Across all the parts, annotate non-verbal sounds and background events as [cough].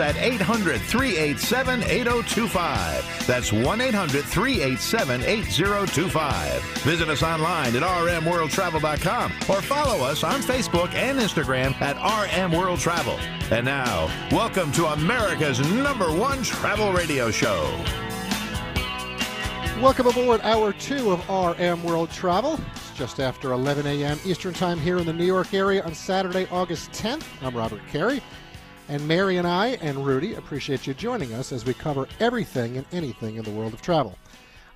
At 800 387 8025. That's 1 800 387 8025. Visit us online at rmworldtravel.com or follow us on Facebook and Instagram at RM World Travel. And now, welcome to America's number one travel radio show. Welcome aboard hour two of RM World Travel. It's just after 11 a.m. Eastern Time here in the New York area on Saturday, August 10th. I'm Robert Carey. And Mary and I and Rudy appreciate you joining us as we cover everything and anything in the world of travel.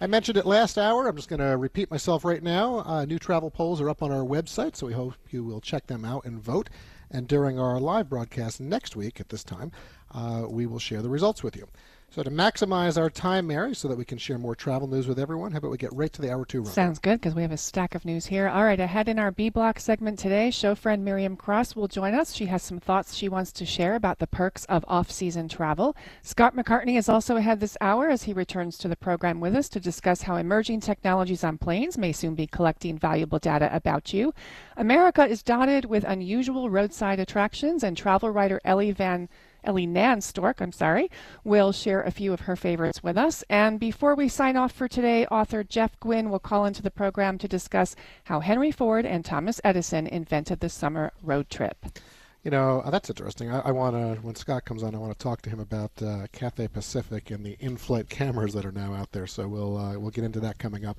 I mentioned it last hour. I'm just going to repeat myself right now. Uh, new travel polls are up on our website, so we hope you will check them out and vote. And during our live broadcast next week at this time, uh, we will share the results with you. So to maximize our time, Mary, so that we can share more travel news with everyone, how about we get right to the hour two run? Sounds good because we have a stack of news here. All right, ahead in our B block segment today, show friend Miriam Cross will join us. She has some thoughts she wants to share about the perks of off-season travel. Scott McCartney is also ahead this hour as he returns to the program with us to discuss how emerging technologies on planes may soon be collecting valuable data about you. America is dotted with unusual roadside attractions, and travel writer Ellie Van Ellie Nan Storck, I'm sorry, will share a few of her favorites with us. And before we sign off for today, author Jeff Guinn will call into the program to discuss how Henry Ford and Thomas Edison invented the summer road trip. You know, uh, that's interesting. I, I want to, when Scott comes on, I want to talk to him about uh, Cathay Pacific and the in-flight cameras that are now out there. So we'll uh, we'll get into that coming up.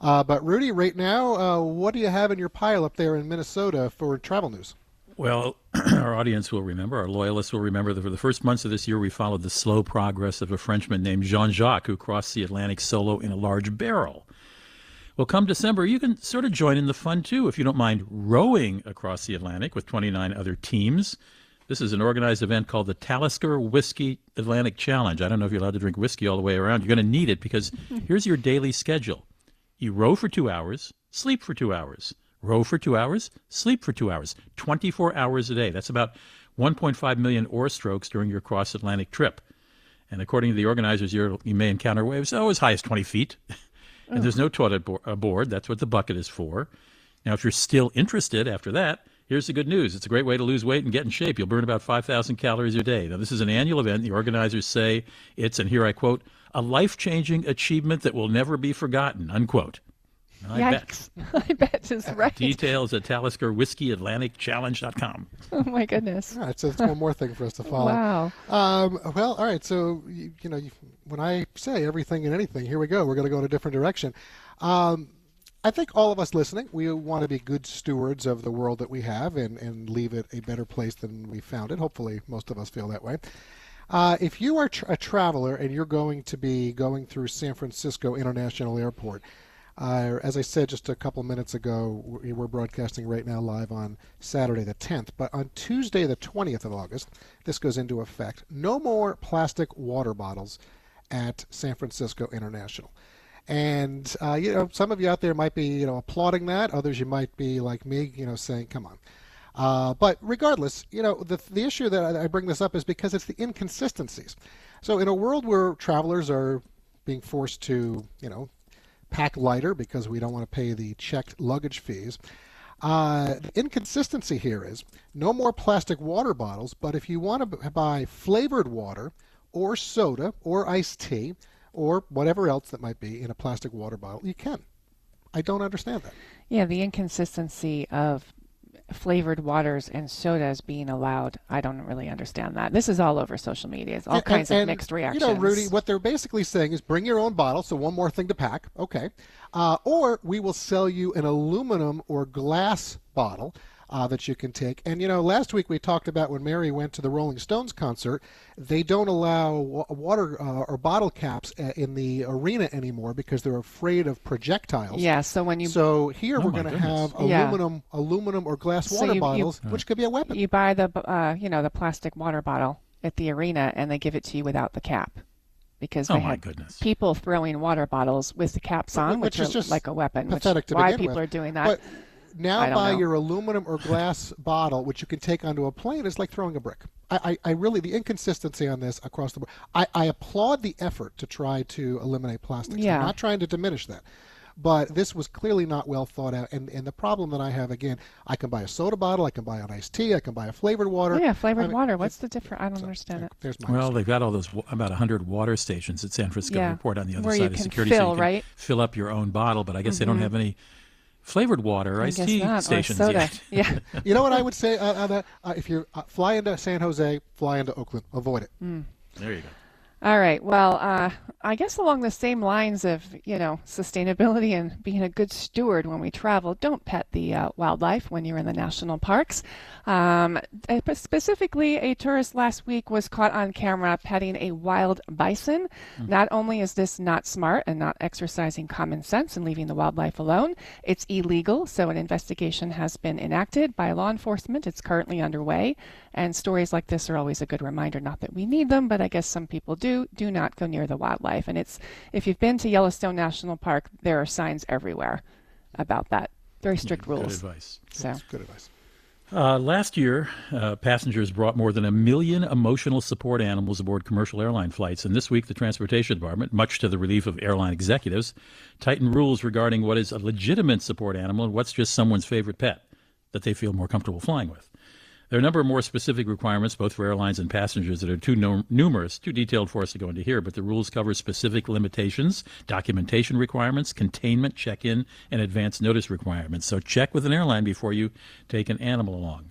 Uh, but Rudy, right now, uh, what do you have in your pile up there in Minnesota for travel news? Well, [clears throat] our audience will remember, our loyalists will remember that for the first months of this year, we followed the slow progress of a Frenchman named Jean Jacques who crossed the Atlantic solo in a large barrel. Well, come December, you can sort of join in the fun too if you don't mind rowing across the Atlantic with 29 other teams. This is an organized event called the Talisker Whisky Atlantic Challenge. I don't know if you're allowed to drink whiskey all the way around. You're going to need it because [laughs] here's your daily schedule you row for two hours, sleep for two hours row for two hours, sleep for two hours, 24 hours a day. That's about 1.5 million oar strokes during your cross Atlantic trip. And according to the organizers, you may encounter waves oh, as high as 20 feet. [laughs] and oh. there's no oh. toilet bo- uh, aboard. That's what the bucket is for. Now, if you're still interested after that, here's the good news. It's a great way to lose weight and get in shape. You'll burn about 5,000 calories a day. Now, this is an annual event. The organizers say it's, and here I quote, a life changing achievement that will never be forgotten, unquote. I Yikes. bet. [laughs] I bet is [laughs] right. Details at Talisker Whisky Atlantic Challenge.com. [laughs] Oh, my goodness. All right, so it's one more thing for us to follow. Wow. Um, well, all right, so, you, you know, you, when I say everything and anything, here we go. We're going to go in a different direction. Um, I think all of us listening, we want to be good stewards of the world that we have and, and leave it a better place than we found it. Hopefully, most of us feel that way. Uh, if you are tra- a traveler and you're going to be going through San Francisco International Airport, as I said just a couple minutes ago, we're broadcasting right now live on Saturday the 10th. But on Tuesday the 20th of August, this goes into effect. No more plastic water bottles at San Francisco International. And uh, you know, some of you out there might be you know applauding that. Others you might be like me, you know, saying, "Come on." Uh, but regardless, you know, the the issue that I bring this up is because it's the inconsistencies. So in a world where travelers are being forced to, you know, pack lighter because we don't want to pay the checked luggage fees. Uh, the inconsistency here is no more plastic water bottles, but if you want to buy flavored water or soda or iced tea or whatever else that might be in a plastic water bottle, you can. I don't understand that. Yeah, the inconsistency of flavored waters and sodas being allowed. I don't really understand that. This is all over social media. It's all and, kinds and, of mixed reactions. You know, Rudy, what they're basically saying is bring your own bottle, so one more thing to pack, okay. Uh, or we will sell you an aluminum or glass bottle uh, that you can take. And you know, last week we talked about when Mary went to the Rolling Stones concert, they don't allow water uh, or bottle caps uh, in the arena anymore because they're afraid of projectiles. Yeah. So when you so here oh we're going to have aluminum, yeah. aluminum or glass so water you, bottles, you, which could be a weapon. You buy the uh, you know the plastic water bottle at the arena and they give it to you without the cap. because Oh, they my had goodness. people throwing water bottles with the caps on, which which, is are just like a weapon. which- pathetic to why begin people with. are doing that? But now buy know. your aluminum or glass [laughs] bottle, which you can take onto a plane, is like throwing a brick. I, I, I really the inconsistency on this across the board. I, I applaud the effort to try to eliminate plastics. Yeah. I'm not trying to diminish that. But this was clearly not well thought out. And, and the problem that I have, again, I can buy a soda bottle, I can buy an iced tea, I can buy a flavored water. oh, yeah, flavored I mean, water. What's the difference? I don't understand it. There's my Well, mistake. they've got all those wa- about 100 water stations at San Francisco Yeah, Airport on the other where you side of can security, so fill, you can right? fill up your own bottle. But I guess they don't mm-hmm. have any flavored water or I iced guess tea not. Stations soda. yet. Yeah. [laughs] [laughs] You know what I would say uh, on that? Uh, if you uh, fly into San Jose, fly into Oakland, avoid it. There you go. All right. Well, uh, I guess along the same lines of you know sustainability and being a good steward when we travel, don't pet the uh, wildlife when you're in the national parks. Um, uh, specifically, a tourist last week was caught on camera petting a wild bison. Not only is this not smart and not exercising common sense and leaving the wildlife alone, it's illegal. So an investigation has been enacted by law enforcement. It's currently underway, and stories like this are always a good reminder. Not that we need them, but I guess some people do. Do not go near the wildlife. And it's if you've been to Yellowstone National Park, there are signs everywhere about that. Very strict rules. Good rules. advice. So That's good advice. Uh, last year, uh, passengers brought more than a million emotional support animals aboard commercial airline flights. And this week, the Transportation Department, much to the relief of airline executives, tightened rules regarding what is a legitimate support animal and what's just someone's favorite pet that they feel more comfortable flying with. There are a number of more specific requirements, both for airlines and passengers, that are too numerous, too detailed for us to go into here, but the rules cover specific limitations, documentation requirements, containment, check in, and advance notice requirements. So check with an airline before you take an animal along.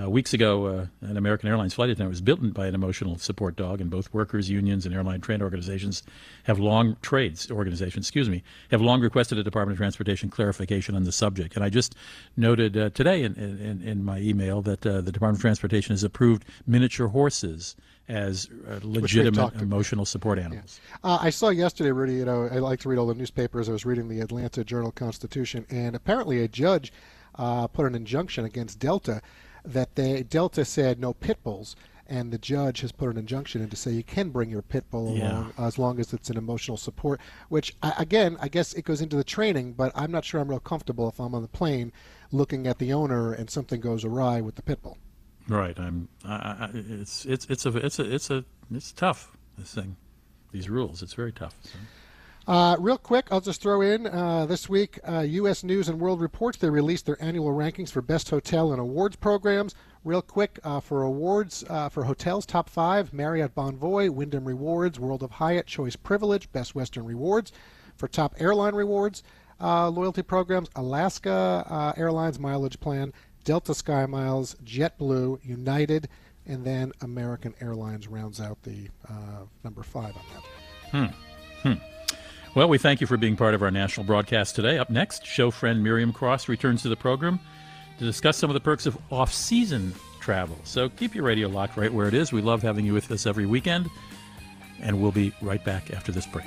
Uh, weeks ago, uh, an American Airlines flight attendant was bitten by an emotional support dog, and both workers, unions, and airline trade organizations have long trades organizations, excuse me, have long requested a Department of Transportation clarification on the subject. And I just noted uh, today in, in, in my email that uh, the Department of Transportation has approved miniature horses as uh, legitimate talked about. emotional support animals. Uh, I saw yesterday, Rudy. You know, I like to read all the newspapers. I was reading the Atlanta Journal Constitution, and apparently a judge uh, put an injunction against Delta that they Delta said no pit bulls, and the judge has put an injunction in to say you can bring your pit bull Yeah. along as long as it's an emotional support. Which I, again, I guess it goes into the training, but I'm not sure I'm real comfortable if I'm on the plane looking at the owner and something goes awry with the pit bull. Right. I'm. I, I, it's it's it's a it's a it's a it's tough. This thing, these rules. It's very tough. So. Uh, real quick, I'll just throw in uh, this week uh, U.S. News and World Reports. They released their annual rankings for best hotel and awards programs. Real quick uh, for awards uh, for hotels, top five: Marriott Bonvoy, Wyndham Rewards, World of Hyatt, Choice Privilege, Best Western Rewards. For top airline rewards, uh, loyalty programs: Alaska uh, Airlines Mileage Plan, Delta Sky Miles, JetBlue, United, and then American Airlines rounds out the uh, number five on that. Well, we thank you for being part of our national broadcast today. Up next, show friend Miriam Cross returns to the program to discuss some of the perks of off season travel. So keep your radio locked right where it is. We love having you with us every weekend. And we'll be right back after this break.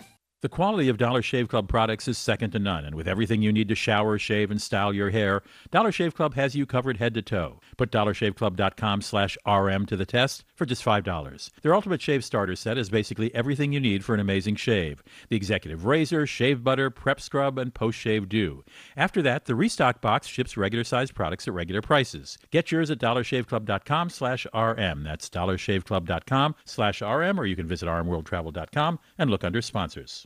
The quality of Dollar Shave Club products is second to none, and with everything you need to shower, shave, and style your hair, Dollar Shave Club has you covered head to toe. Put dollarshaveclub.com slash RM to the test for just $5. Their Ultimate Shave Starter Set is basically everything you need for an amazing shave. The Executive Razor, Shave Butter, Prep Scrub, and Post Shave Dew. After that, the Restock Box ships regular-sized products at regular prices. Get yours at dollarshaveclub.com slash RM. That's dollarshaveclub.com slash RM, or you can visit rmworldtravel.com and look under sponsors.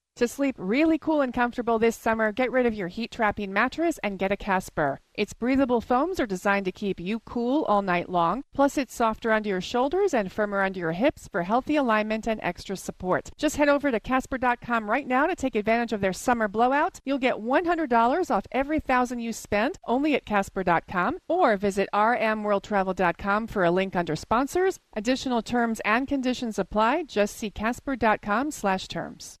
To sleep really cool and comfortable this summer, get rid of your heat trapping mattress and get a Casper. Its breathable foams are designed to keep you cool all night long. Plus, it's softer under your shoulders and firmer under your hips for healthy alignment and extra support. Just head over to Casper.com right now to take advantage of their summer blowout. You'll get $100 off every thousand you spend only at Casper.com or visit rmworldtravel.com for a link under sponsors. Additional terms and conditions apply. Just see Casper.com slash terms.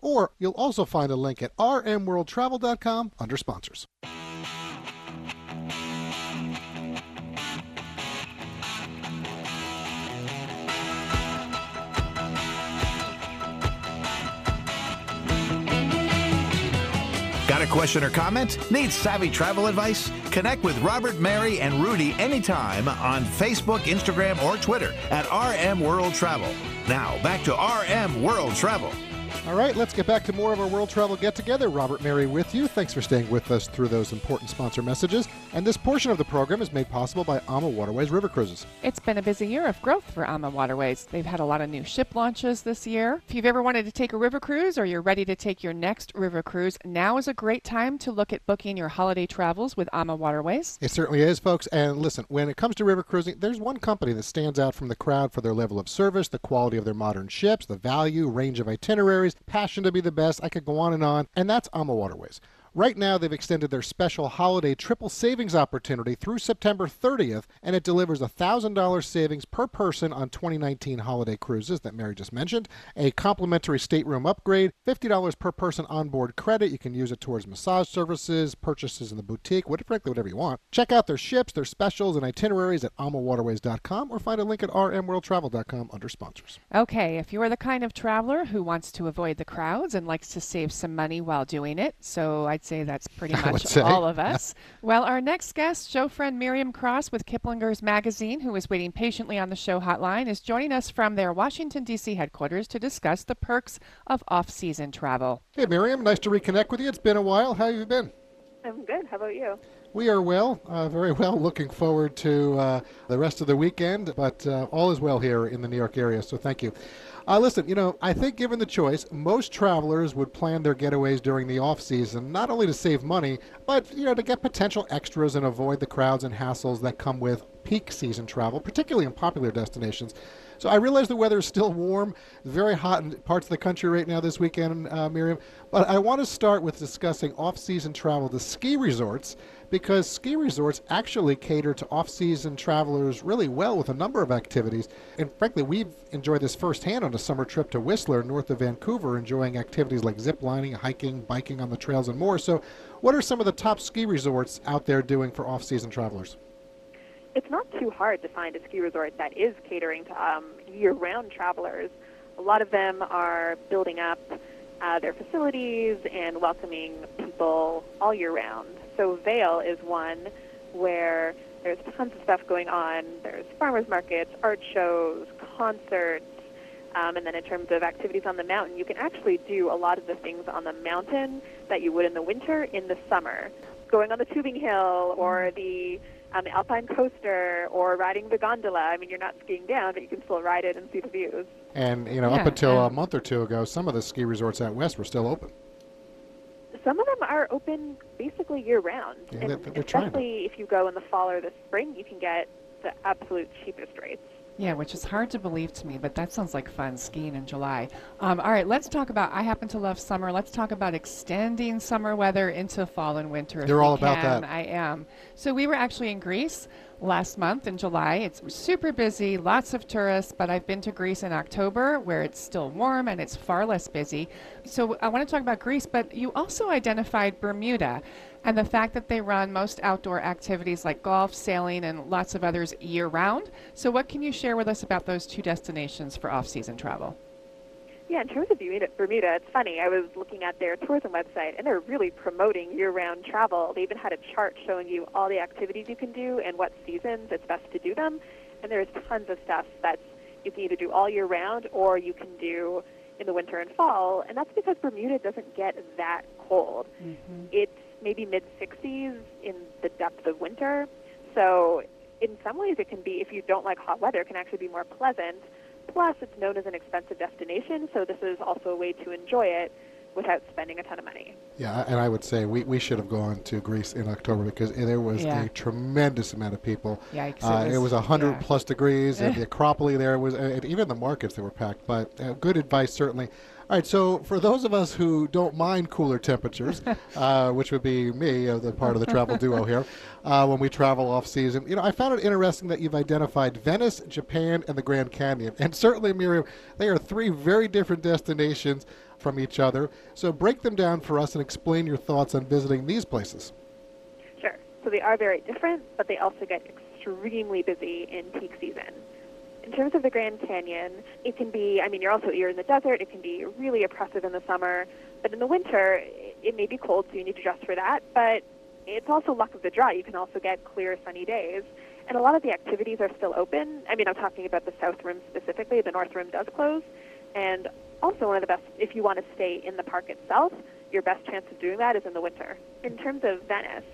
or you'll also find a link at rmworldtravel.com under sponsors. Got a question or comment? Need savvy travel advice? Connect with Robert, Mary, and Rudy anytime on Facebook, Instagram, or Twitter at RM World Travel. Now, back to RM World Travel. All right, let's get back to more of our World Travel Get Together. Robert Mary with you. Thanks for staying with us through those important sponsor messages. And this portion of the program is made possible by AMA Waterways River Cruises. It's been a busy year of growth for AMA Waterways. They've had a lot of new ship launches this year. If you've ever wanted to take a river cruise or you're ready to take your next river cruise, now is a great time to look at booking your holiday travels with AMA Waterways. It certainly is, folks. And listen, when it comes to river cruising, there's one company that stands out from the crowd for their level of service, the quality of their modern ships, the value, range of itineraries, passion to be the best. I could go on and on. And that's AMA Waterways. Right now, they've extended their special holiday triple savings opportunity through September 30th, and it delivers $1,000 savings per person on 2019 holiday cruises that Mary just mentioned, a complimentary stateroom upgrade, $50 per person onboard credit. You can use it towards massage services, purchases in the boutique, whatever, frankly, whatever you want. Check out their ships, their specials, and itineraries at amawaterways.com or find a link at rmworldtravel.com under sponsors. Okay, if you're the kind of traveler who wants to avoid the crowds and likes to save some money while doing it, so I'd say that's pretty [laughs] much say. all of [laughs] us. well, our next guest, show friend Miriam Cross with Kiplinger's Magazine, who is waiting patiently on the show hotline, is joining us from their Washington, D.C. headquarters to discuss the perks of off season travel. Hey, Miriam, nice to reconnect with you. It's been a while. How have you been? I'm good. How about you? We are well, uh, very well. Looking forward to uh, the rest of the weekend, but uh, all is well here in the New York area, so thank you. Uh, listen, you know, I think given the choice, most travelers would plan their getaways during the off season, not only to save money, but, you know, to get potential extras and avoid the crowds and hassles that come with peak season travel, particularly in popular destinations. So I realize the weather is still warm, very hot in parts of the country right now this weekend, uh, Miriam. But I want to start with discussing off-season travel to ski resorts because ski resorts actually cater to off-season travelers really well with a number of activities. And frankly, we've enjoyed this firsthand on a summer trip to Whistler, north of Vancouver, enjoying activities like zip lining, hiking, biking on the trails, and more. So, what are some of the top ski resorts out there doing for off-season travelers? It's not too hard to find a ski resort that is catering to um, year-round travelers. A lot of them are building up uh, their facilities and welcoming people all year round. So Vail is one where there's tons of stuff going on. There's farmers markets, art shows, concerts, um, and then in terms of activities on the mountain, you can actually do a lot of the things on the mountain that you would in the winter in the summer. Going on the tubing hill or the um, alpine coaster or riding the gondola. I mean, you're not skiing down, but you can still ride it and see the views. And you know, Yeah, up until a month or two ago, some of the ski resorts out west were still open. Some of them are open basically year round. Yeah, and they're trying especially if you go in the fall or the spring, you can get the absolute cheapest rates. Yeah, which is hard to believe to me, but that sounds like fun skiing in July. Um, all right, let's talk about. I happen to love summer. Let's talk about extending summer weather into fall and winter. we all about can. that. I am. So we were actually in Greece last month in July. It's super busy, lots of tourists, but I've been to Greece in October where it's still warm and it's far less busy. So I want to talk about Greece, but you also identified Bermuda and the fact that they run most outdoor activities like golf, sailing, and lots of others year round. So, what can you share with us about those two destinations for off season travel? Yeah, in terms of Bermuda, Bermuda, it's funny. I was looking at their tourism website, and they're really promoting year-round travel. They even had a chart showing you all the activities you can do and what seasons it's best to do them. And there's tons of stuff that's you can either do all year round or you can do in the winter and fall. And that's because Bermuda doesn't get that cold. Mm-hmm. It's maybe mid 60s in the depth of winter. So in some ways, it can be if you don't like hot weather, it can actually be more pleasant Plus, it's known as an expensive destination, so this is also a way to enjoy it without spending a ton of money. Yeah, and I would say we, we should have gone to Greece in October because there was yeah. a tremendous amount of people. Yikes! Uh, it was, 100 yeah. plus degrees, and the [laughs] Acropolis there was, and even the markets that were packed. But uh, good advice, certainly. All right, so for those of us who don't mind cooler temperatures, [laughs] uh, which would be me, uh, the part of the travel duo [laughs] here, uh, when we travel off season, you know, I found it interesting that you've identified Venice, Japan, and the Grand Canyon. And certainly, Miriam, they are three very different destinations from each other. So break them down for us and explain your thoughts on visiting these places. Sure. So they are very different, but they also get extremely busy in peak season. In terms of the Grand Canyon, it can be, I mean, you're also, you're in the desert, it can be really oppressive in the summer, but in the winter, it may be cold, so you need to dress for that, but it's also luck of the draw. You can also get clear, sunny days. And a lot of the activities are still open. I mean, I'm talking about the South Rim specifically. The North Rim does close. And also one of the best, if you want to stay in the park itself, your best chance of doing that is in the winter. In terms of Venice,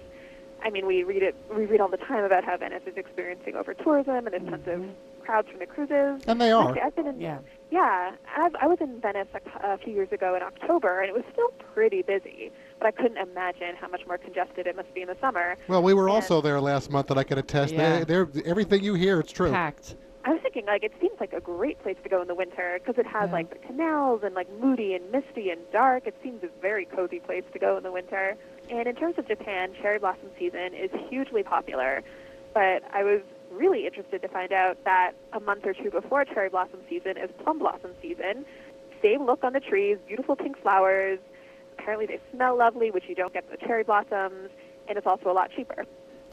I mean, we read it. We read all the time about how Venice is experiencing over tourism, and there's tons mm-hmm. of crowds from the cruises. And they are. Actually, I've been in, yeah. Yeah, I've, I was in Venice a, a few years ago in October, and it was still pretty busy. But I couldn't imagine how much more congested it must be in the summer. Well, we were and also there last month, and I can attest. Yeah. They, everything you hear, it's true. Packed. I was thinking, like, it seems like a great place to go in the winter because it has, yeah. like, the canals and, like, moody and misty and dark. It seems a very cozy place to go in the winter. And in terms of Japan, cherry blossom season is hugely popular. But I was really interested to find out that a month or two before cherry blossom season is plum blossom season. Same look on the trees, beautiful pink flowers. Apparently they smell lovely, which you don't get the cherry blossoms, and it's also a lot cheaper.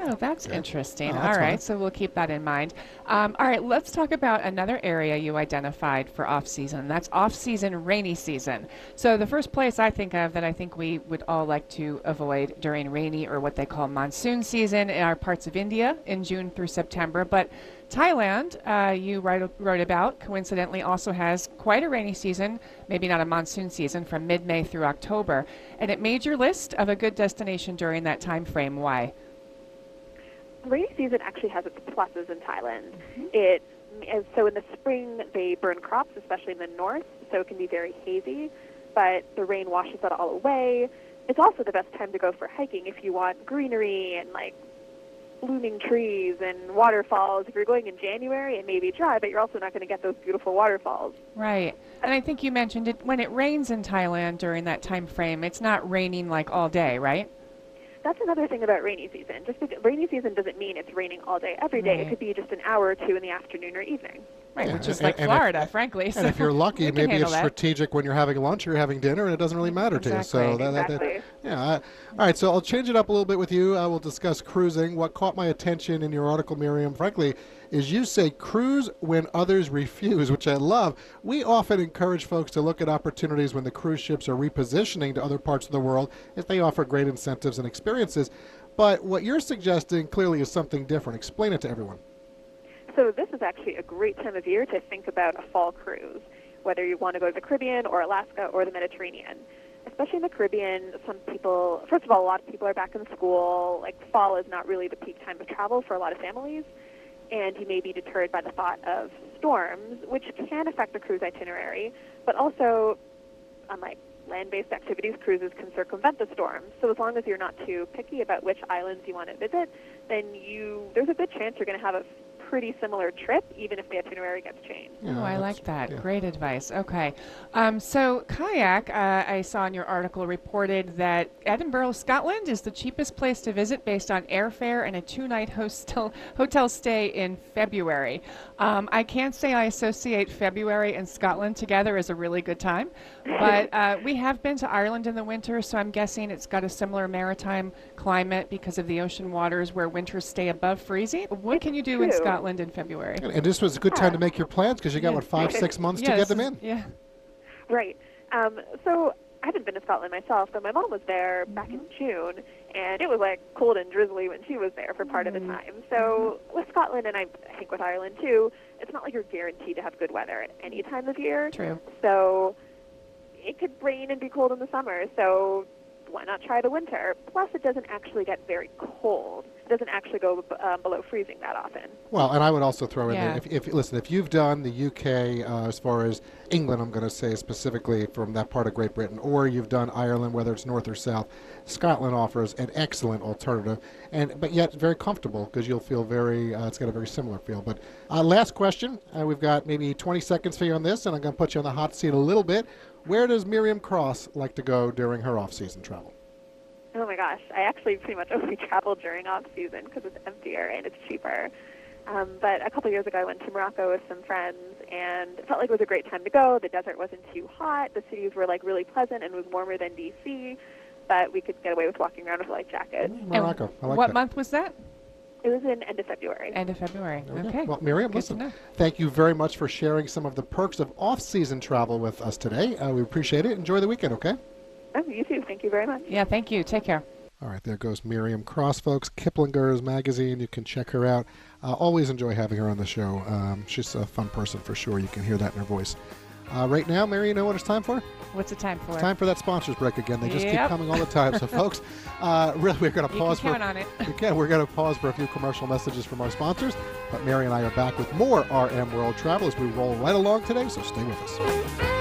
Oh, that's yeah. interesting. Oh, that's all right, fun. so we'll keep that in mind. Um, all right, let's talk about another area you identified for off season. That's off season, rainy season. So the first place I think of that I think we would all like to avoid during rainy or what they call monsoon season are parts of India in June through September. But Thailand, uh, you write, wrote about, coincidentally also has quite a rainy season, maybe not a monsoon season, from mid May through October. And it made your list of a good destination during that time frame. Why? Rainy season actually has its pluses in Thailand. Mm-hmm. It and so in the spring they burn crops, especially in the north, so it can be very hazy. But the rain washes that all away. It's also the best time to go for hiking if you want greenery and like blooming trees and waterfalls. If you're going in January, it may be dry, but you're also not going to get those beautiful waterfalls. Right. And I think you mentioned it when it rains in Thailand during that time frame, it's not raining like all day, right? That's another thing about rainy season. Just because rainy season doesn't mean it's raining all day every day. Right. It could be just an hour or two in the afternoon or evening. Right, yeah. which is and, like and Florida, if, frankly. And if you're lucky, [laughs] maybe it's that. strategic when you're having lunch or you're having dinner, and it doesn't really matter exactly. to you. So that, exactly. that, that, yeah. I, all right, so I'll change it up a little bit with you. I will discuss cruising. What caught my attention in your article, Miriam, frankly, is you say cruise when others refuse, which I love. We often encourage folks to look at opportunities when the cruise ships are repositioning to other parts of the world if they offer great incentives and experiences. But what you're suggesting clearly is something different. Explain it to everyone. So this is actually a great time of year to think about a fall cruise, whether you want to go to the Caribbean or Alaska or the Mediterranean. Especially in the Caribbean, some people, first of all, a lot of people are back in school. Like fall is not really the peak time of travel for a lot of families, and you may be deterred by the thought of storms, which can affect the cruise itinerary. But also, unlike land-based activities, cruises can circumvent the storms. So as long as you're not too picky about which islands you want to visit, then you there's a good chance you're going to have a pretty similar trip, even if the itinerary gets changed. Yeah, oh, I like that. Yeah. Great advice. Okay. Um, so, kayak, uh, I saw in your article reported that Edinburgh, Scotland is the cheapest place to visit based on airfare and a two night hostel, [laughs] hotel stay in February. Um, I can't say I associate February and Scotland together as a really good time, but [laughs] uh, we have been to Ireland in the winter, so I'm guessing it's got a similar maritime climate because of the ocean waters where winters stay above freezing. What it's can you do true. in Scotland? Scotland in February. And, and this was a good time to make your plans because you got, what, five, six months yeah, to get them in? Yeah. Right. Um, so I haven't been to Scotland myself, but my mom was there back in June, and it was like cold and drizzly when she was there for part of the mm-hmm. time. So with Scotland, and I think with Ireland too, it's not like you're guaranteed to have good weather at any time of year. True. So it could rain and be cold in the summer. So why not try the winter? Plus, it doesn't actually get very cold. It doesn't actually go um, below freezing that often. Well, and I would also throw in Yeah. there if, if listen, if you've done the UK uh, as far as England, I'm going to say specifically from that part of Great Britain, or you've done Ireland, whether it's north or south, Scotland offers an excellent alternative, and but yet very comfortable because you'll feel very. Uh, it's got a very similar feel. But uh, last question, uh, we've got maybe 20 seconds for you on this, and I'm going to put you on the hot seat a little bit. Where does Miriam Cross like to go during her off-season travel? Oh my gosh, I actually pretty much [laughs] only travel during off season because it's emptier and it's cheaper. Um, but a couple years ago, I went to Morocco with some friends, and it felt like it was a great time to go. The desert wasn't too hot. The cities were like really pleasant and it was warmer than DC, but we could get away with walking around with a light jacket. Morocco. I like what that. month was that? It was in end of February. End of February. There we go. Okay. Well, Miriam, Good listen, thank you very much for sharing some of the perks of off-season travel with us today. Uh, we appreciate it. Enjoy the weekend, okay? Oh, you too. Thank you very much. Yeah, thank you. Take care. All right, there goes Miriam Cross, folks. Kiplinger's magazine. You can check her out. Uh, always enjoy having her on the show. Um, she's a fun person for sure. You can hear that in her voice. Uh, right now, Mary, you know what it's time for? What's the time for? Time for that sponsors break again. They just keep coming all the time. So, [laughs] folks, uh, really, we're going to You pause can for. count on it. [laughs] We can. We're going to pause for a few commercial messages from our sponsors. But Mary and I are back with more RM World Travel as we roll right along today. So stay with us.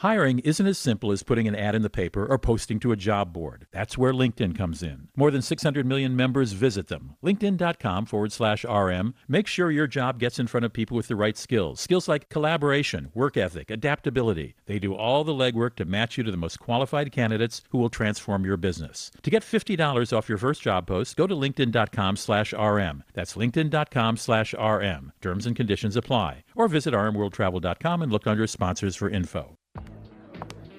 Hiring isn't as simple as putting an ad in the paper or posting to a job board. That's where LinkedIn comes in. More than 600 million members visit them. LinkedIn.com forward slash RM. Make sure your job gets in front of people with the right skills. Skills like collaboration, work ethic, adaptability. They do all the legwork to match you to the most qualified candidates who will transform your business. To get $50 off your first job post, go to LinkedIn.com slash RM. That's LinkedIn.com slash RM. Terms and conditions apply. Or visit RMWorldTravel.com and look under sponsors for info.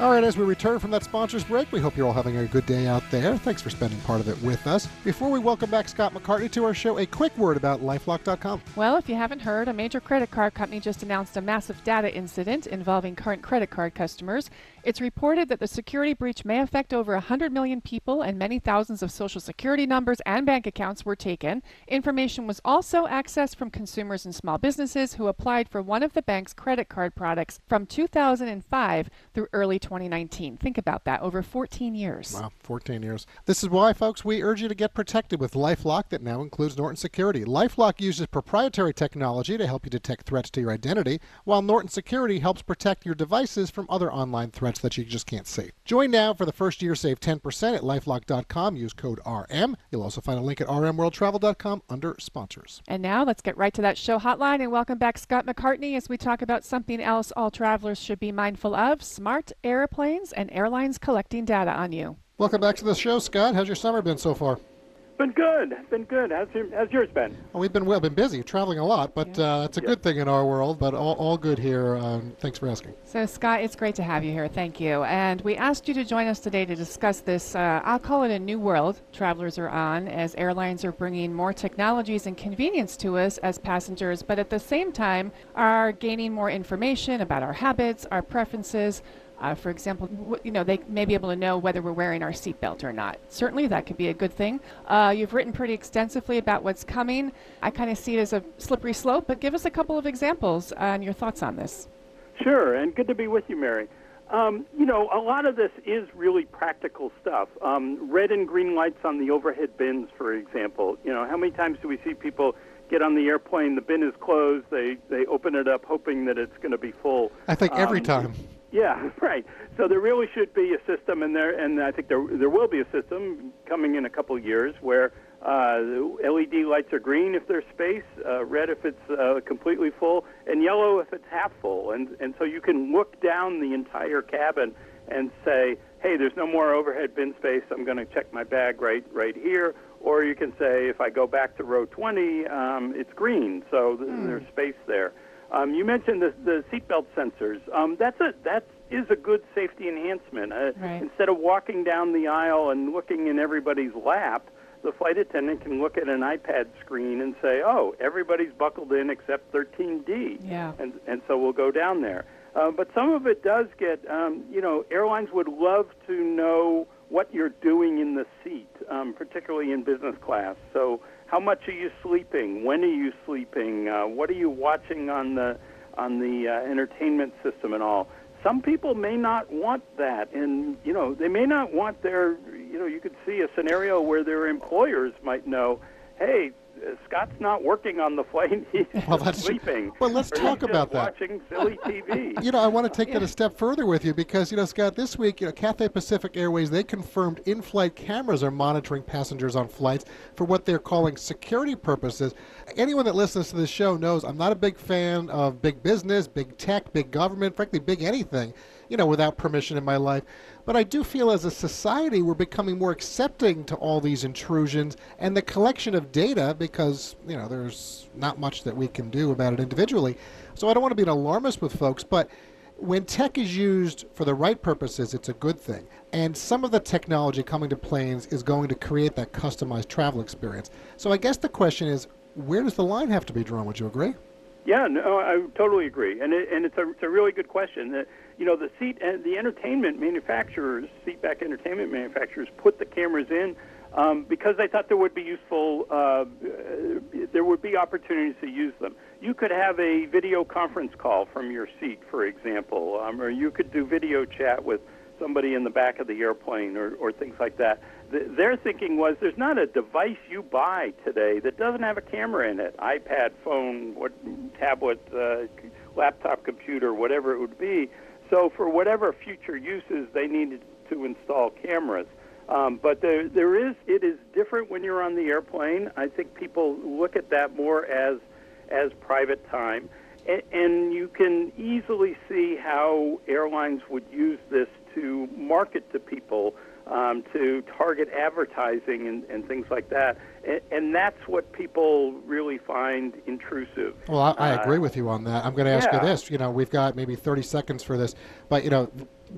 All right, as we return from that sponsors break, we hope you're all having a good day out there. Thanks for spending part of it with us. Before we welcome back Scott McCartney to our show, a quick word about lifelock.com. Well, if you haven't heard, a major credit card company just announced a massive data incident involving current credit card customers. It's reported that the security breach may affect over 100 million people and many thousands of social security numbers and bank accounts were taken. Information was also accessed from consumers and small businesses who applied for one of the bank's credit card products from 2005 through early 2019. Think about that, over 14 years. Wow, 14 years. This is why, folks, we urge you to get protected with LifeLock that now includes Norton Security. LifeLock uses proprietary technology to help you detect threats to your identity, while Norton Security helps protect your devices from other online threats that you just can't see. Join now for the first year, save 10% at lifelock.com. Use code RM. You'll also find a link at rmworldtravel.com under sponsors. And now let's get right to that show hotline and welcome back Scott McCartney as we talk about something else all travelers should be mindful of smart airplanes and airlines collecting data on you. Welcome back to the show, Scott. How's your summer been so far? Been good. Been good. How's, your, how's yours been? Well, we've been well, been busy, traveling a lot, but uh, it's a good thing in our world. But all, all good here. Um, thanks for asking. So, Scott, it's great to have you here. Thank you. And we asked you to join us today to discuss this. Uh, I'll call it a new world travelers are on as airlines are bringing more technologies and convenience to us as passengers, but at the same time are gaining more information about our habits, our preferences, Uh, for example, w- you know, they may be able to know whether we're wearing our seatbelt or not. Certainly, that could be a good thing. Uh, you've written pretty extensively about what's coming. I kind of see it as a slippery slope, but give us a couple of examples and your thoughts on this. Sure, and good to be with you, Mary. Um, you know, a lot of this is really practical stuff. Um, red and green lights on the overhead bins, for example. You know, how many times do we see people get on the airplane, the bin is closed, they, they open it up hoping that it's going to be full? I think every Um, time. Yeah, [laughs] right. So there really should be a system in there, and I think there there will be a system coming in a couple of years where uh, the LED lights are green if there's space, uh, red if it's uh, completely full, and yellow if it's half full, and and so you can look down the entire cabin and say, hey, there's no more overhead bin space. I'm going to check my bag right right here. Or you can say, if I go back to row 20, um, it's green, so th- there's space there. Um, you mentioned the, the seatbelt sensors. Um, that's a that is a good safety enhancement. Uh, Right. Instead of walking down the aisle and looking in everybody's lap, the flight attendant can look at an iPad screen and say, "Oh, everybody's buckled in except 13D." Yeah. And and so we'll go down there. Uh, but some of it does get, um, you know, airlines would love to know what you're doing in the seat, um, particularly in business class. So, how much are you sleeping? When are you sleeping? Uh, what are you watching on the on the uh, entertainment system and all? Some people may not want that, and you know, they may not want their, you know, you could see a scenario where their employers might know, hey. Scott's not working on the flight; [laughs] he's Well, that's sleeping. [laughs] Well, let's talk about that. Watching silly [laughs] TV. You know, I want to take that a step further with you because, you know, Scott, this week, you know, Cathay Pacific Airways, they confirmed in flight cameras are monitoring passengers on flights for what they're calling security purposes. Anyone that listens to this show knows I'm not a big fan of big business, big tech, big government, frankly, big anything, you know, without permission in my life. But I do feel as a society we're becoming more accepting to all these intrusions and the collection of data because, you know, there's not much that we can do about it individually. So I don't want to be an alarmist with folks, but when tech is used for the right purposes, it's a good thing. And some of the technology coming to planes is going to create that customized travel experience. So I guess the question is, where does the line have to be drawn? Would you agree? Yeah, no, I totally agree, and it, and it's a it's a really good question. Uh, Uh, you know, the seat and the entertainment manufacturers, seatback entertainment manufacturers, put the cameras in um, because they thought there would be useful, uh, uh, there would be opportunities to use them. You could have a video conference call from your seat, for example, um, or you could do video chat with somebody in the back of the airplane or, or things like that. Th their thinking was there's not a device you buy today that doesn't have a camera in it iPad, phone, what, tablet, uh, laptop, computer, whatever it would be. So, for whatever future uses, they needed to install cameras. Um, but there, there is, it is different when you're on the airplane. I think people look at that more as, as private time. A- And you can easily see how airlines would use this to market to people, um, to target advertising and, and things like that. And, that's what people really find intrusive. Well, I, I Uh, agree with you on that. I'm going to ask yeah. you this. You know, we've got maybe 30 seconds for this, but you know,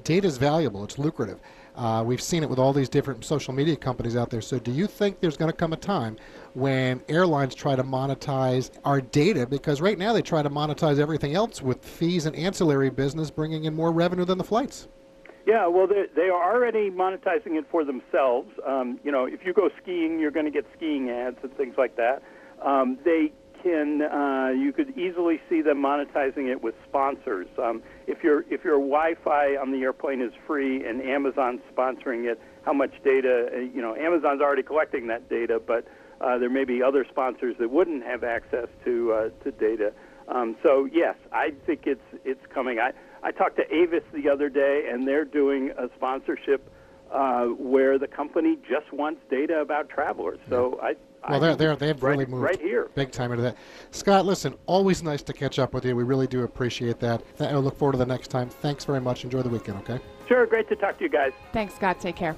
data is valuable. It's lucrative. Uh, we've seen it with all these different social media companies out there. So, do you think there's going to come a time when airlines try to monetize our data? Because right now they try to monetize everything else with fees and ancillary business, bringing in more revenue than the flights. Yeah, well, they are already monetizing it for themselves. Um, you know, if you go skiing, you're going to get skiing ads and things like that. Um, they can, uh, you could easily see them monetizing it with sponsors. Um, if your if your Wi-Fi on the airplane is free and Amazon's sponsoring it, how much data? uh, You know, Amazon's already collecting that data, but uh, there may be other sponsors that wouldn't have access to uh, to data. Um, so yes, I think it's it's coming. I I talked to Avis the other day, and they're doing a sponsorship uh, where the company just wants data about travelers. So I. I Well, they're, they're, they've right, really moved right here. big time into that. Scott, listen, always nice to catch up with you. We really do appreciate that. Th- I look forward to the next time. Thanks very much. Enjoy the weekend, okay? Sure, great to talk to you guys. Thanks, Scott. Take care.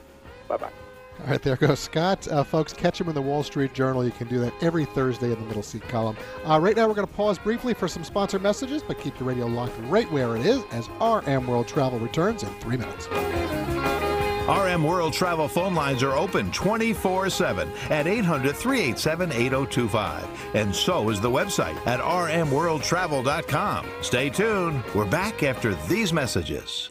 Bye bye. All right, there goes Scott. Uh, folks, catch him in the Wall Street Journal. You can do that every Thursday in the middle seat column. Uh, right now, we're going to pause briefly for some sponsor messages, but keep your radio locked right where it is as RM World Travel returns in three minutes. RM World Travel phone lines are open 24 7 at 800 387 8025. And so is the website at rmworldtravel.com. Stay tuned. We're back after these messages.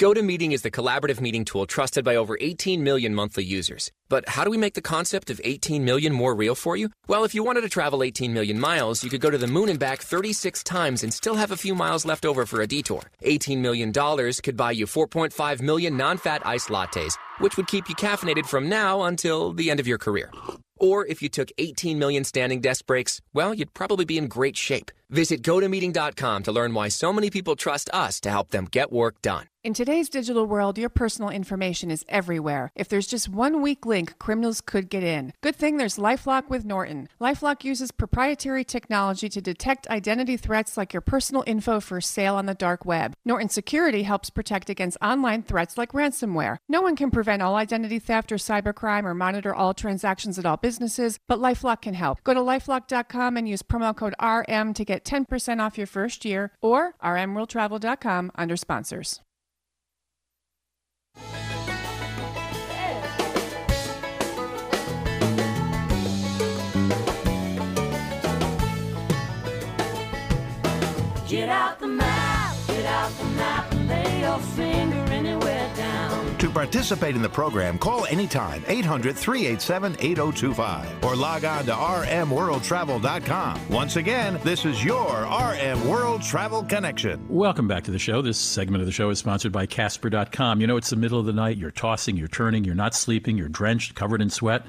GoToMeeting is the collaborative meeting tool trusted by over 18 million monthly users. But how do we make the concept of 18 million more real for you? Well, if you wanted to travel 18 million miles, you could go to the moon and back 36 times and still have a few miles left over for a detour. 18 million dollars could buy you 4.5 million non-fat iced lattes, which would keep you caffeinated from now until the end of your career. Or if you took 18 million standing desk breaks, well, you'd probably be in great shape. Visit gotomeeting.com to learn why so many people trust us to help them get work done. In today's digital world, your personal information is everywhere. If there's just one weak link, criminals could get in. Good thing there's Lifelock with Norton. Lifelock uses proprietary technology to detect identity threats like your personal info for sale on the dark web. Norton Security helps protect against online threats like ransomware. No one can prevent all identity theft or cybercrime or monitor all transactions at all businesses, but Lifelock can help. Go to lifelock.com and use promo code RM to get 10% off your first year or rmworldtravel.com under sponsors. Get out the map, get out the map, To participate in the program, call anytime 800 387 8025 or log on to rmworldtravel.com. Once again, this is your RM World Travel Connection. Welcome back to the show. This segment of the show is sponsored by Casper.com. You know, it's the middle of the night, you're tossing, you're turning, you're not sleeping, you're drenched, covered in sweat.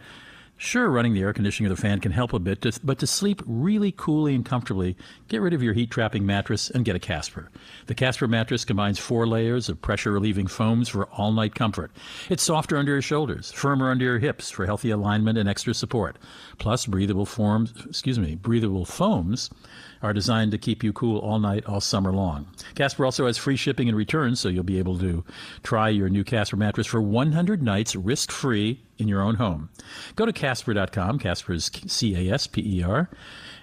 Sure, running the air conditioning or the fan can help a bit, but to sleep really coolly and comfortably, get rid of your heat trapping mattress and get a Casper. The Casper mattress combines four layers of pressure relieving foams for all night comfort. It's softer under your shoulders, firmer under your hips for healthy alignment and extra support. Plus, breathable forms, excuse me, breathable foams are designed to keep you cool all night, all summer long. Casper also has free shipping and returns, so you'll be able to try your new Casper mattress for 100 nights risk free in your own home. Go to Casper.com, Casper is C A S P E R,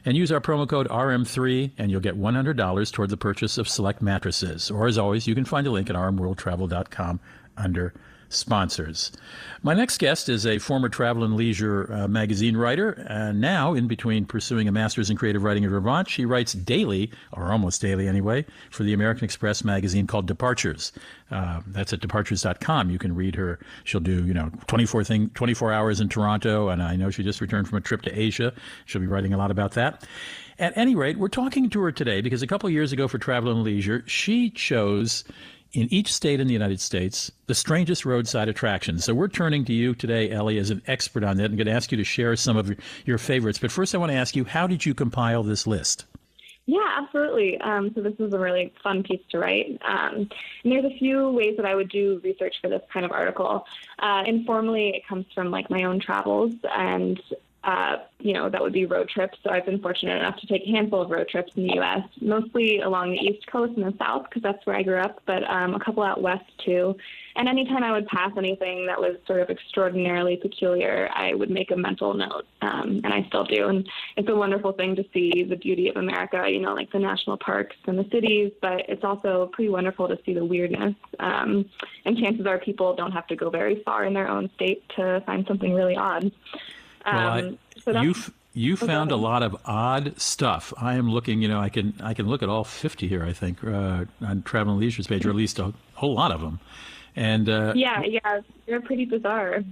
and use our promo code RM3, and you'll get $100 toward the purchase of select mattresses. Or, as always, you can find a link at rmworldtravel.com under sponsors. My next guest is a former Travel and Leisure uh, magazine writer, and now, in between pursuing a master's in creative writing at Vermont, she writes daily, or almost daily anyway, for the American Express magazine called Departures. Uh, that's at departures.com. You can read her. She'll do, you know, 24 thing, 24 hours in Toronto, and I know she just returned from a trip to Asia. She'll be writing a lot about that. At any rate, we're talking to her today because a couple years ago for Travel and Leisure, she chose in each state in the United States the strangest roadside attractions. So we're turning to you today, Ellie, as an expert on that. I'm going to ask you to share some of your, favorites. But first, I want to ask you, how did you compile this list? Yeah, absolutely. Um, so this is a really fun piece to write. Um, and there's a few ways that I would do research for this kind of article. Uh, informally, it comes from like my own travels and uh, you know, that would be road trips. So I've been fortunate enough to take a handful of road trips in the U.S., mostly along the East Coast and the South, because that's where I grew up, but um, a couple out west too. And anytime I would pass anything that was sort of extraordinarily peculiar, I would make a mental note, um, and I still do. And it's a wonderful thing to see the beauty of America, you know, like the national parks and the cities, but it's also pretty wonderful to see the weirdness. Um, and chances are people don't have to go very far in their own state to find something really odd. Well, I, Um, so you f- you found a lot of odd stuff. I am looking. You know, I can I can look at all fifty here. I think uh, on Travel and Leisure's page, or at least a whole lot of them. And uh, yeah, yeah, they're pretty bizarre.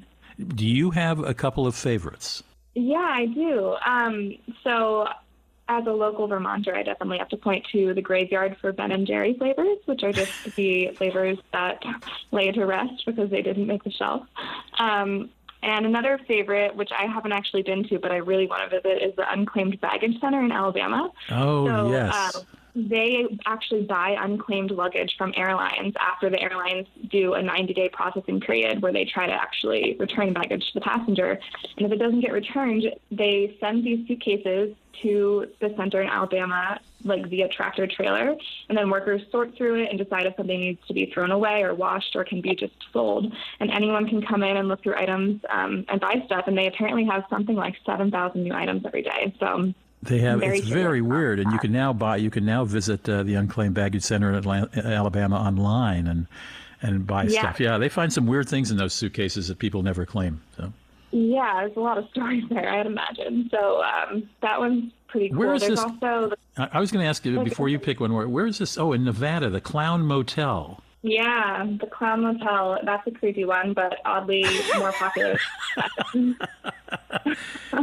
do you have a couple of favorites? Yeah, I do. Um, so, as a local Vermonter, I definitely have to point to the graveyard for Ben and Jerry flavors, which are just the flavors that lay to rest because they didn't make the shelf. Um, and another favorite, which I haven't actually been to, but I really want to visit, is the Unclaimed Baggage Center in Alabama. Oh so, yes. uh, they actually buy unclaimed luggage from airlines after the airlines do a 90 day processing period where they try to actually return baggage to the passenger. And if it doesn't get returned, they send these suitcases to the center in Alabama, like via tractor trailer. And then workers sort through it and decide if something needs to be thrown away or washed or can be just sold. And anyone can come in and look through items um, and buy stuff. And they apparently have something like 7,000 new items every day. So They have. Very it's very weird, and you can now buy. You can now visit uh, the Unclaimed Baggage Center in Atlanta, Alabama online and and buy Yeah. stuff. Yeah, they find some weird things in those suitcases that people never claim. So Yeah, there's a lot of [laughs] stories there, I'd imagine. So um, that one's pretty cool. Where is there's this- also, the, I, I was going to ask you before you pick one. Where, where is this? Oh, in Nevada, the Clown Motel. yeah, the Clown Motel. That's a creepy one, but oddly more popular. [laughs]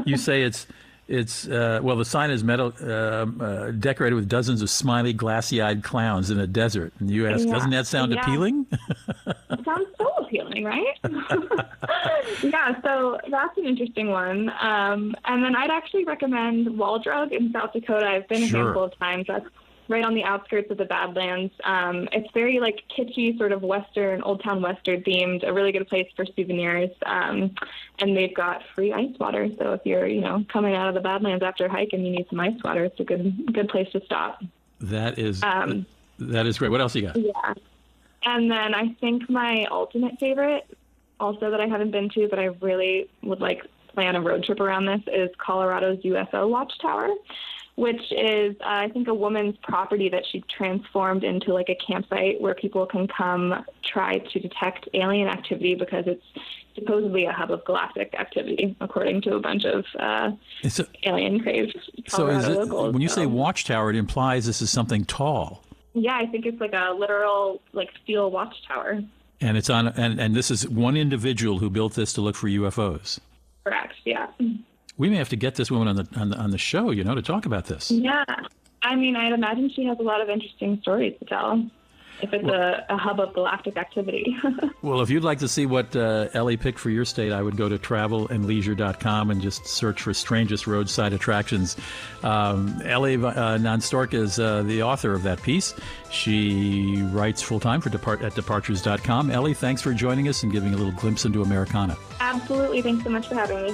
You say it's it's uh, well, the sign is metal um, uh, decorated with dozens of smiley, glassy-eyed clowns in a desert. And you ask, Yeah. doesn't that sound Yeah. appealing? [laughs] It sounds so appealing, right? [laughs] yeah, so that's an interesting one. Um, and then I'd actually recommend Wall Drug in South Dakota. I've been Sure. a handful of times. That's right on the outskirts of the Badlands. Um, it's very like kitschy, sort of Western, Old Town Western themed. A really good place for souvenirs. Um, and they've got free ice water. So if you're, you know, coming out of the Badlands after a hike and you need some ice water, it's a good good place to stop. that is Um, that is great. What else you got? Yeah. And then I think my ultimate favorite, also that I haven't been to, but I really would like plan a road trip around this, is Colorado's UFO Watchtower, which is, uh, I think, a woman's property that she transformed into like a campsite where people can come try to detect alien activity because it's supposedly a hub of galactic activity, according to a bunch of uh, a- alien crazed so is it, locals. when you say watchtower, it implies this is something tall, yeah, I think it's like a literal like steel watchtower. and it's on. And, and this is one individual who built this to look for UFOs. Correct. Yeah. We may have to get this woman on the on the, on the show, you know, to talk about this. Yeah. I mean, I'd imagine she has a lot of interesting stories to tell if it's a, a hub of galactic activity. [laughs] Well, if you'd like to see what uh, Ellie picked for your state, I would go to travelandleisure.com and just search for strangest roadside attractions. Um, Ellie uh, Nan Storck is uh, the author of that piece. She writes full time for depart- at departures.com. Ellie, thanks for joining us and giving a little glimpse into Americana. Absolutely. Thanks so much for having me.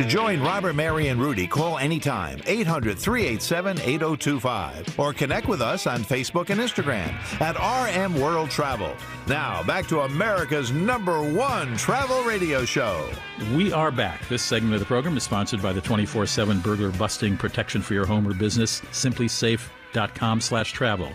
To join Robert, Mary, and Rudy, call anytime 800 387 8025 or connect with us on Facebook and Instagram at RM World Travel. Now, back to America's number one travel radio show. We are back. This segment of the program is sponsored by the 24-7 burglar busting protection for your home or business, simplisafe.com slash travel.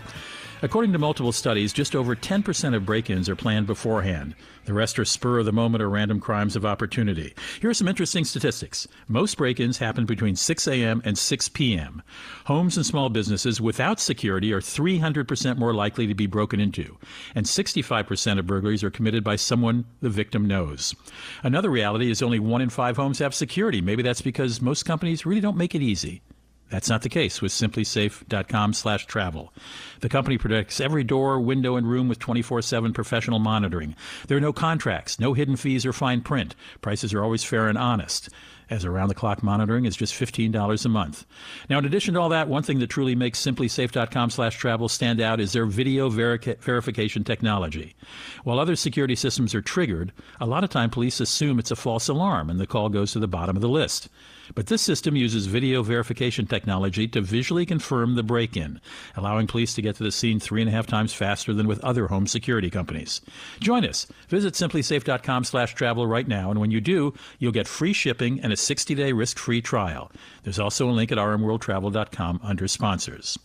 According to multiple studies, just over 10% of break ins are planned beforehand. The rest are spur of the moment or random crimes of opportunity. Here are some interesting statistics. Most break ins happen between 6 a.m. and 6 p.m. Homes and small businesses without security are 300% more likely to be broken into, and 65% of burglaries are committed by someone the victim knows. Another reality is only one in five homes have security. Maybe that's because most companies really don't make it easy. That's not the case with simplisafe.com/travel. The company protects every door, window, and room with 24/7 professional monitoring. There are no contracts, no hidden fees or fine print. Prices are always fair and honest. As around-the-clock monitoring is just $15 a month. Now, in addition to all that, one thing that truly makes simplisafe.com/travel stand out is their video verification technology. While other security systems are triggered, a lot of time police assume it's a false alarm and the call goes to the bottom of the list. But this system uses video verification technology to visually confirm the break in, allowing police to get to the scene three and a half times faster than with other home security companies. Join us. Visit simplisafe.com slash travel right now, and when you do, you'll get free shipping and a 60 day risk free trial. There's also a link at rmworldtravel.com under sponsors.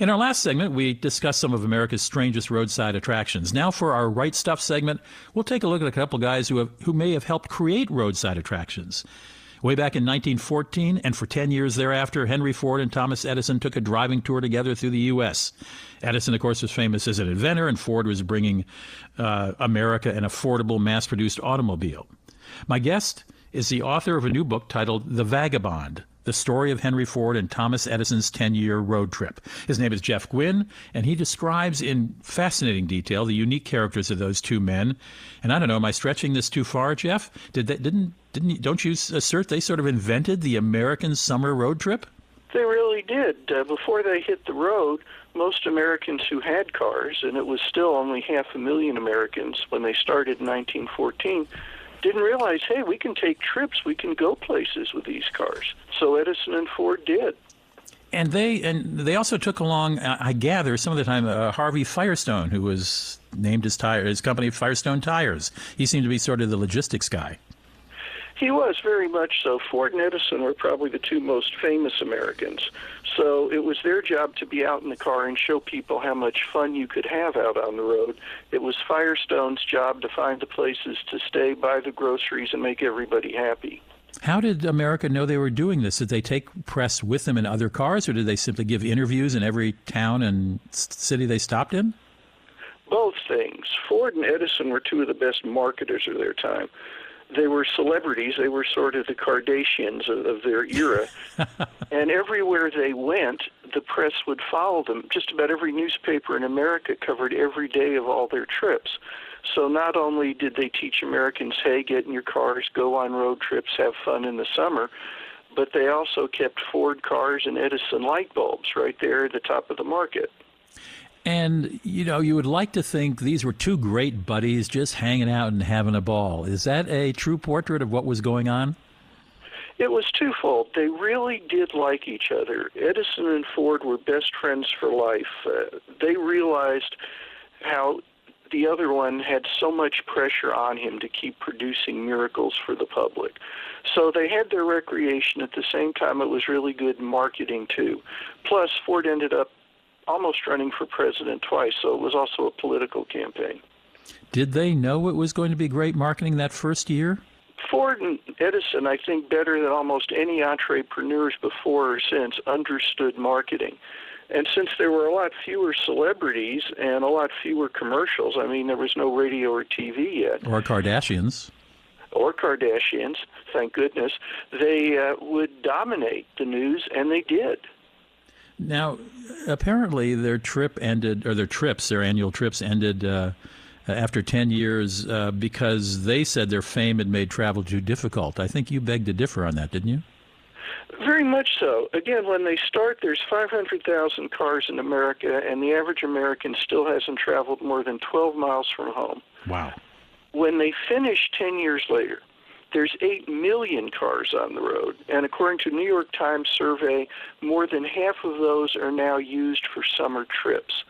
In our last segment, we discussed some of America's strangest roadside attractions. Now, for our Right Stuff segment, we'll take a look at a couple guys who, have, who may have helped create roadside attractions. Way back in 1914, and for 10 years thereafter, Henry Ford and Thomas Edison took a driving tour together through the U.S. Edison, of course, was famous as an inventor, and Ford was bringing uh, America an affordable, mass produced automobile. My guest is the author of a new book titled The Vagabond the story of Henry Ford and Thomas Edison's 10 year road trip. His name is Jeff Guinn, and he describes in fascinating detail the unique characters of those two men. And I don't know, am I stretching this too far, Jeff? Did they, didn't, didn't, don't you assert they sort of invented the American summer road trip? They really did. Uh, before they hit the road, most Americans who had cars, and it was still only half a million Americans when they started in 1914, didn't realize, hey, we can take trips, we can go places with these cars. So Edison and Ford did. And they and they also took along, I gather, some of the time uh, Harvey Firestone, who was named his tire his company Firestone Tires. He seemed to be sort of the logistics guy. He was very much so. Ford and Edison were probably the two most famous Americans. So it was their job to be out in the car and show people how much fun you could have out on the road. It was Firestone's job to find the places to stay, buy the groceries, and make everybody happy. How did America know they were doing this? Did they take press with them in other cars, or did they simply give interviews in every town and city they stopped in? Both things. Ford and Edison were two of the best marketers of their time they were celebrities. They were sort of the Kardashians of, of their era. [laughs] and everywhere they went, the press would follow them. Just about every newspaper in America covered every day of all their trips. So not only did they teach Americans, hey, get in your cars, go on road trips, have fun in the summer, but they also kept Ford cars and Edison light bulbs right there at the top of the market. And, you know, you would like to think these were two great buddies just hanging out and having a ball. Is that a true portrait of what was going on? It was twofold. They really did like each other. Edison and Ford were best friends for life. Uh, they realized how the other one had so much pressure on him to keep producing miracles for the public. So they had their recreation at the same time it was really good marketing too. Plus Ford ended up almost running for president twice, so it was also a political campaign. Did they know it was going to be great marketing that first year? Ford and Edison, I think, better than almost any entrepreneurs before or since, understood marketing. And since there were a lot fewer celebrities and a lot fewer commercials, I mean, there was no radio or TV yet. Or Kardashians. Or Kardashians, thank goodness. They uh, would dominate the news, and they did. Now, apparently, their trip ended, or their trips, their annual trips ended uh, after 10 years uh, because they said their fame had made travel too difficult. I think you begged to differ on that, didn't you? Very much so. Again, when they start, there's 500,000 cars in America, and the average American still hasn't traveled more than 12 miles from home. Wow. When they finish 10 years later, there's 8 million cars on the road, and according to New York Times survey, more than half of those are now used for summer trips.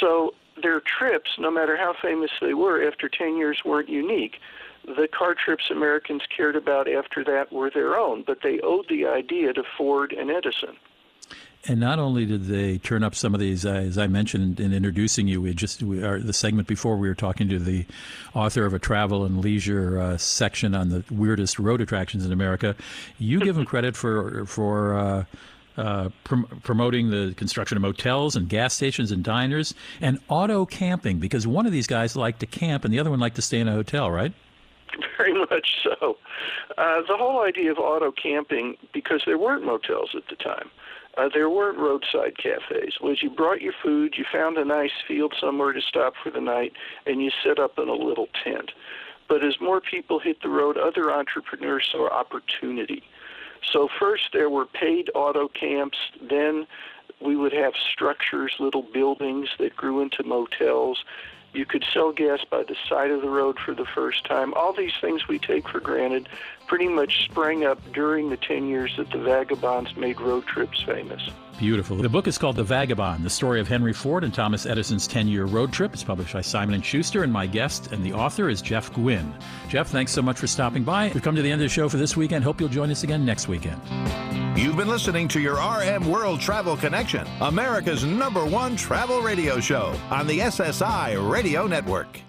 So their trips, no matter how famous they were, after 10 years weren't unique. The car trips Americans cared about after that were their own, but they owed the idea to Ford and Edison. And not only did they turn up some of these, uh, as I mentioned in introducing you, we just we are the segment before we were talking to the author of a travel and leisure uh, section on the weirdest road attractions in America. You give him [laughs] credit for for. Uh, uh, prom- promoting the construction of motels and gas stations and diners and auto camping because one of these guys liked to camp and the other one liked to stay in a hotel, right? Very much so. Uh, the whole idea of auto camping, because there weren't motels at the time, uh, there weren't roadside cafes, was you brought your food, you found a nice field somewhere to stop for the night, and you set up in a little tent. But as more people hit the road, other entrepreneurs saw opportunity. So first there were paid auto camps, then we would have structures, little buildings that grew into motels. You could sell gas by the side of the road for the first time. All these things we take for granted pretty much sprang up during the 10 years that the Vagabonds made road trips famous. Beautiful. The book is called The Vagabond, the story of Henry Ford and Thomas Edison's 10-year road trip. It's published by Simon & Schuster, and my guest and the author is Jeff Guinn. Jeff, thanks so much for stopping by. We've come to the end of the show for this weekend. Hope you'll join us again next weekend. You've been listening to your RM World Travel Connection, America's number one travel radio show on the SSI Radio Network.